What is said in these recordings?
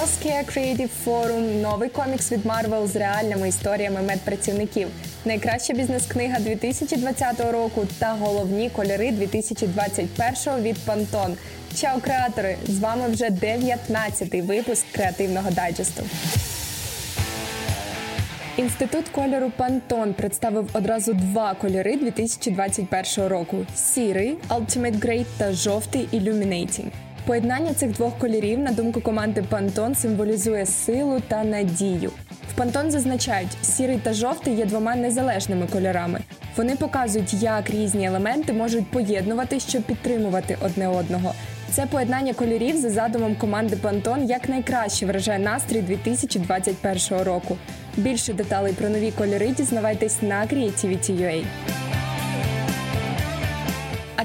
Healthcare Creative Forum – новий комікс від Marvel з реальними історіями медпрацівників, найкраща бізнес-книга 2020 року та головні кольори 2021 від Pantone. Ciao, креатори! З вами вже 19-й випуск креативного дайджесту. Інститут кольору Pantone представив одразу два кольори 2021 року: сірий Ultimate Grey та жовтий Illuminating. Поєднання цих двох кольорів, на думку команди Pantone, символізує силу та надію. В Pantone зазначають, сірий та жовтий є двома незалежними кольорами. Вони показують, як різні елементи можуть поєднувати, щоб підтримувати одне одного. Це поєднання кольорів за задумом команди Pantone якнайкраще вражає настрій 2021 року. Більше деталей про нові кольори дізнавайтесь на Creativity.ua.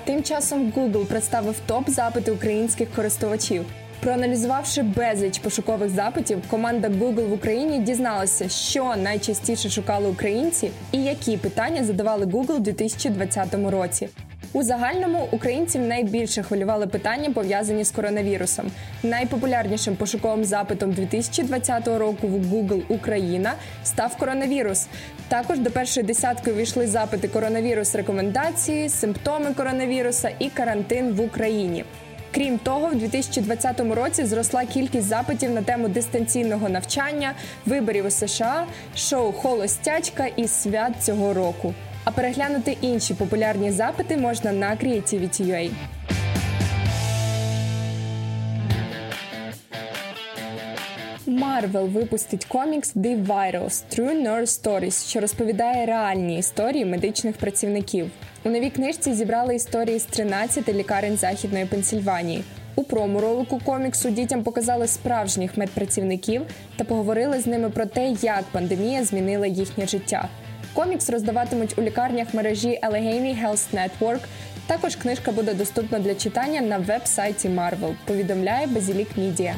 Тим часом Google представив топ запити українських користувачів. Проаналізувавши безліч пошукових запитів, команда Google в Україні дізналася, що найчастіше шукали українці і які питання задавали Google у 2020 році. У загальному українців найбільше хвилювали питання, пов'язані з коронавірусом. Найпопулярнішим пошуковим запитом 2020 року в Google Україна став коронавірус. Також до першої десятки увійшли запити коронавірус рекомендації, симптоми коронавіруса і карантин в Україні. Крім того, в 2020 році зросла кількість запитів на тему дистанційного навчання, виборів у США, шоу Холостячка і свят цього року. А переглянути інші популярні запити можна на Creativity.ua. Marvel випустить комікс The Virals True Nurse Stories, що розповідає реальні історії медичних працівників. У новій книжці зібрали історії з 13 лікарень Західної Пенсільванії. У проморолику коміксу дітям показали справжніх медпрацівників та поговорили з ними про те, як пандемія змінила їхнє життя. Комікс роздаватимуть у лікарнях мережі Allegheny Health Network. Також книжка буде доступна для читання на веб-сайті Marvel, повідомляє Базілік Мідія.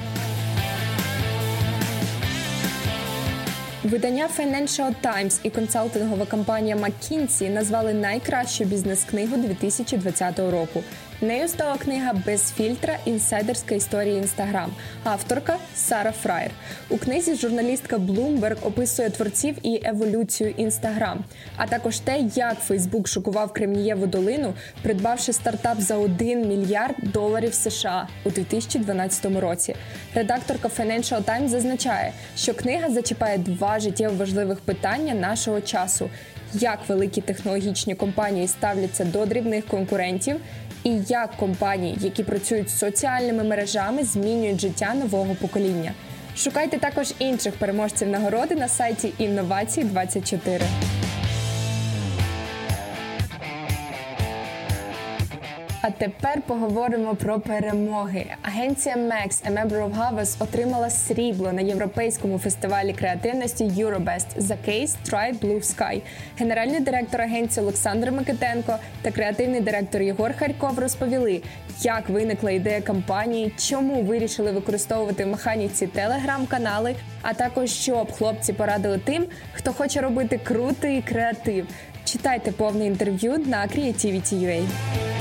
Видання Financial Times і консалтингова компанія McKinsey назвали найкращу бізнес-книгу 2020 року. Нею стала книга без фільтра інсайдерська історія інстаграм. Авторка Сара Фраєр. У книзі журналістка Bloomberg описує творців і еволюцію інстаграм, а також те, як Фейсбук шокував Кремнієву долину, придбавши стартап за 1 мільярд доларів США у 2012 році. Редакторка Financial Times зазначає, що книга зачіпає два життєво важливих питання нашого часу: як великі технологічні компанії ставляться до дрібних конкурентів і як компанії, які працюють з соціальними мережами, змінюють життя нового покоління. Шукайте також інших переможців нагороди на сайті Інновації 24 А тепер поговоримо про перемоги. Агенція Max A Havas отримала срібло на європейському фестивалі креативності Eurobest за кейс Try Blue Sky. Генеральний директор агенції Олександр Микитенко та креативний директор Єгор Харьков розповіли, як виникла ідея кампанії, чому вирішили використовувати в механіці телеграм-канали, а також щоб хлопці порадили тим, хто хоче робити крутий креатив. Читайте повне інтерв'ю на Creativity.ua.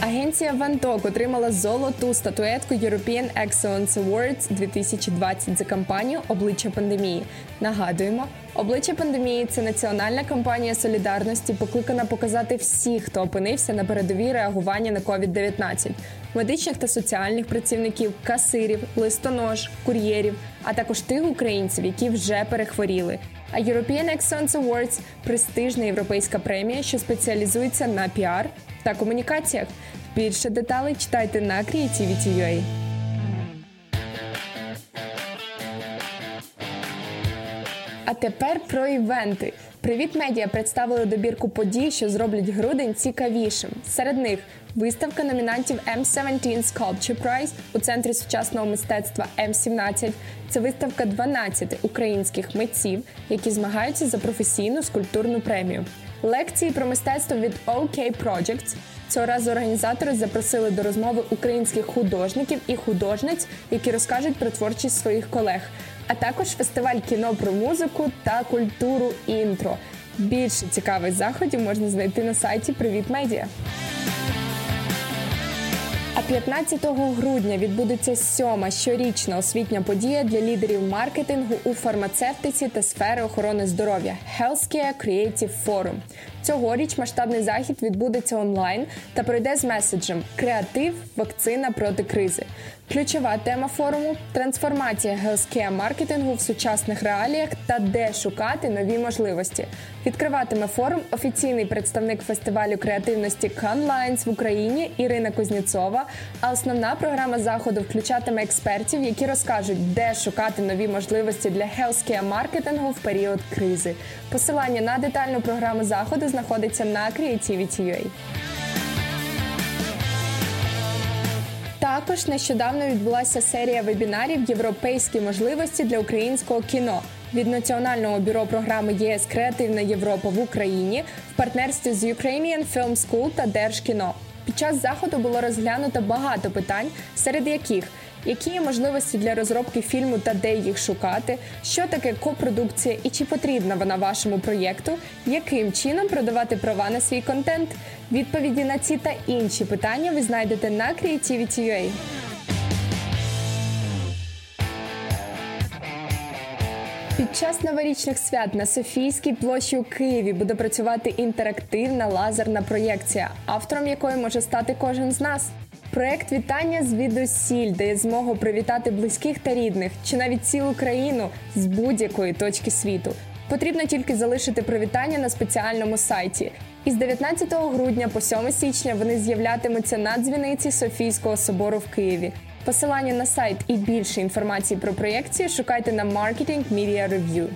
Агенція Ванток отримала золоту статуетку European Excellence Awards 2020 за кампанію Обличчя пандемії. Нагадуємо, обличчя пандемії це національна кампанія солідарності, покликана показати всіх, хто опинився на передовій реагування на COVID-19 – медичних та соціальних працівників, касирів, листонож, кур'єрів, а також тих українців, які вже перехворіли. А European Excellence Awards – престижна європейська премія, що спеціалізується на піар та комунікаціях. Більше деталей читайте на Creativity.ua. А тепер про івенти. Привіт медіа представили добірку подій, що зроблять грудень цікавішим. Серед них виставка номінантів M17 Sculpture Prize у центрі сучасного мистецтва М17. Це виставка 12 українських митців, які змагаються за професійну скульптурну премію. Лекції про мистецтво від OK Projects. Цього разу організатори запросили до розмови українських художників і художниць, які розкажуть про творчість своїх колег, а також фестиваль кіно про музику та культуру інтро. Більше цікавих заходів можна знайти на сайті Привіт Медіа. А 15 грудня відбудеться сьома щорічна освітня подія для лідерів маркетингу у фармацевтиці та сфери охорони здоров'я Healthcare Creative Forum. Цьогоріч масштабний захід відбудеться онлайн та пройде з меседжем Креатив, вакцина проти кризи. Ключова тема форуму трансформація гелскея маркетингу в сучасних реаліях та де шукати нові можливості. Відкриватиме форум офіційний представник фестивалю креативності Canlines в Україні Ірина Кузнєцова. А основна програма заходу включатиме експертів, які розкажуть, де шукати нові можливості для гелскея маркетингу в період кризи. Посилання на детальну програму заходу знаходиться на Creativity.ua. Також нещодавно відбулася серія вебінарів Європейські можливості для українського кіно від Національного бюро програми ЄС Креативна Європа в Україні в партнерстві з Ukrainian Film School та Держкіно. Під час заходу було розглянуто багато питань, серед яких які є можливості для розробки фільму та де їх шукати, що таке копродукція і чи потрібна вона вашому проєкту, яким чином продавати права на свій контент. Відповіді на ці та інші питання ви знайдете на Creativity.ua. Під час новорічних свят на Софійській площі у Києві буде працювати інтерактивна лазерна проєкція, автором якої може стати кожен з нас. Проект вітання звідусіль дає змогу привітати близьких та рідних чи навіть цілу країну з будь-якої точки світу. Потрібно тільки залишити привітання на спеціальному сайті. Із 19 грудня по 7 січня вони з'являтимуться на дзвіниці Софійського собору в Києві. Посилання на сайт і більше інформації про проєкцію шукайте на Marketing Media Review.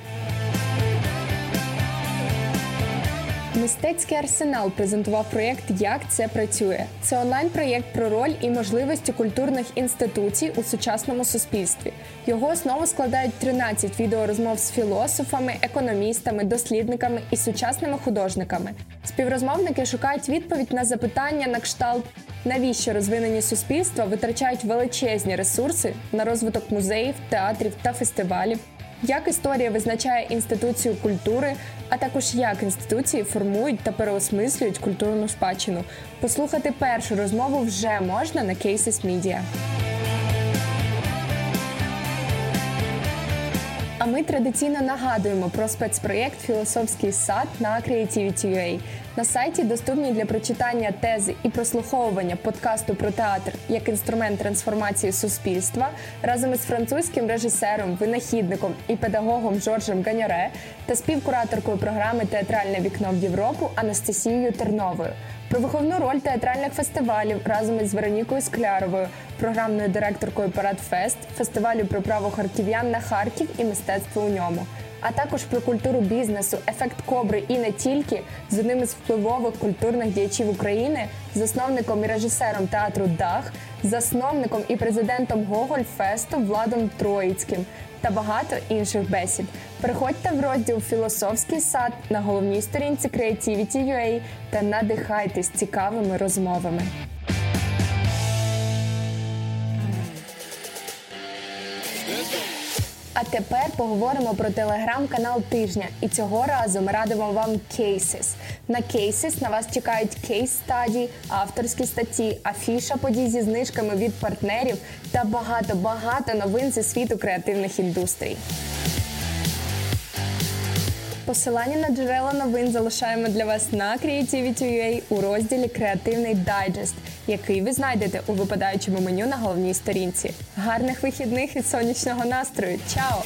Мистецький арсенал презентував проєкт Як це працює. Це онлайн-проєкт про роль і можливості культурних інституцій у сучасному суспільстві. Його основу складають 13 відеорозмов з філософами, економістами, дослідниками і сучасними художниками. Співрозмовники шукають відповідь на запитання на кшталт, навіщо розвинені суспільства витрачають величезні ресурси на розвиток музеїв, театрів та фестивалів як історія визначає інституцію культури, а також як інституції формують та переосмислюють культурну спадщину. Послухати першу розмову вже можна на Cases Media. А ми традиційно нагадуємо про спецпроєкт Філософський сад на Creativity.ua. На сайті доступні для прочитання тези і прослуховування подкасту про театр як інструмент трансформації суспільства разом із французьким режисером, винахідником і педагогом Жоржем Ганьоре та співкураторкою програми Театральне вікно в Європу Анастасією Терновою. Про виховну роль театральних фестивалів разом із Веронікою Скляровою, програмною директоркою Парадфест, фестивалю про право харків'ян на Харків і мистецтво у ньому а також про культуру бізнесу, ефект кобри і не тільки з одним із впливових культурних діячів України, засновником і режисером театру Дах, засновником і президентом Гоголь Фесту Владом Троїцьким та багато інших бесід. Переходьте в розділ Філософський сад на головній сторінці Creativity.ua та надихайтесь цікавими розмовами. А тепер поговоримо про телеграм-канал тижня. І цього разу ми радимо вам Cases. На Cases на вас чекають кейс стадії, авторські статті, афіша подій зі знижками від партнерів та багато-багато новин зі світу креативних індустрій. Посилання на джерела новин залишаємо для вас на Creativity.ua у розділі Креативний дайджест, який ви знайдете у випадаючому меню на головній сторінці. Гарних вихідних і сонячного настрою! Чао!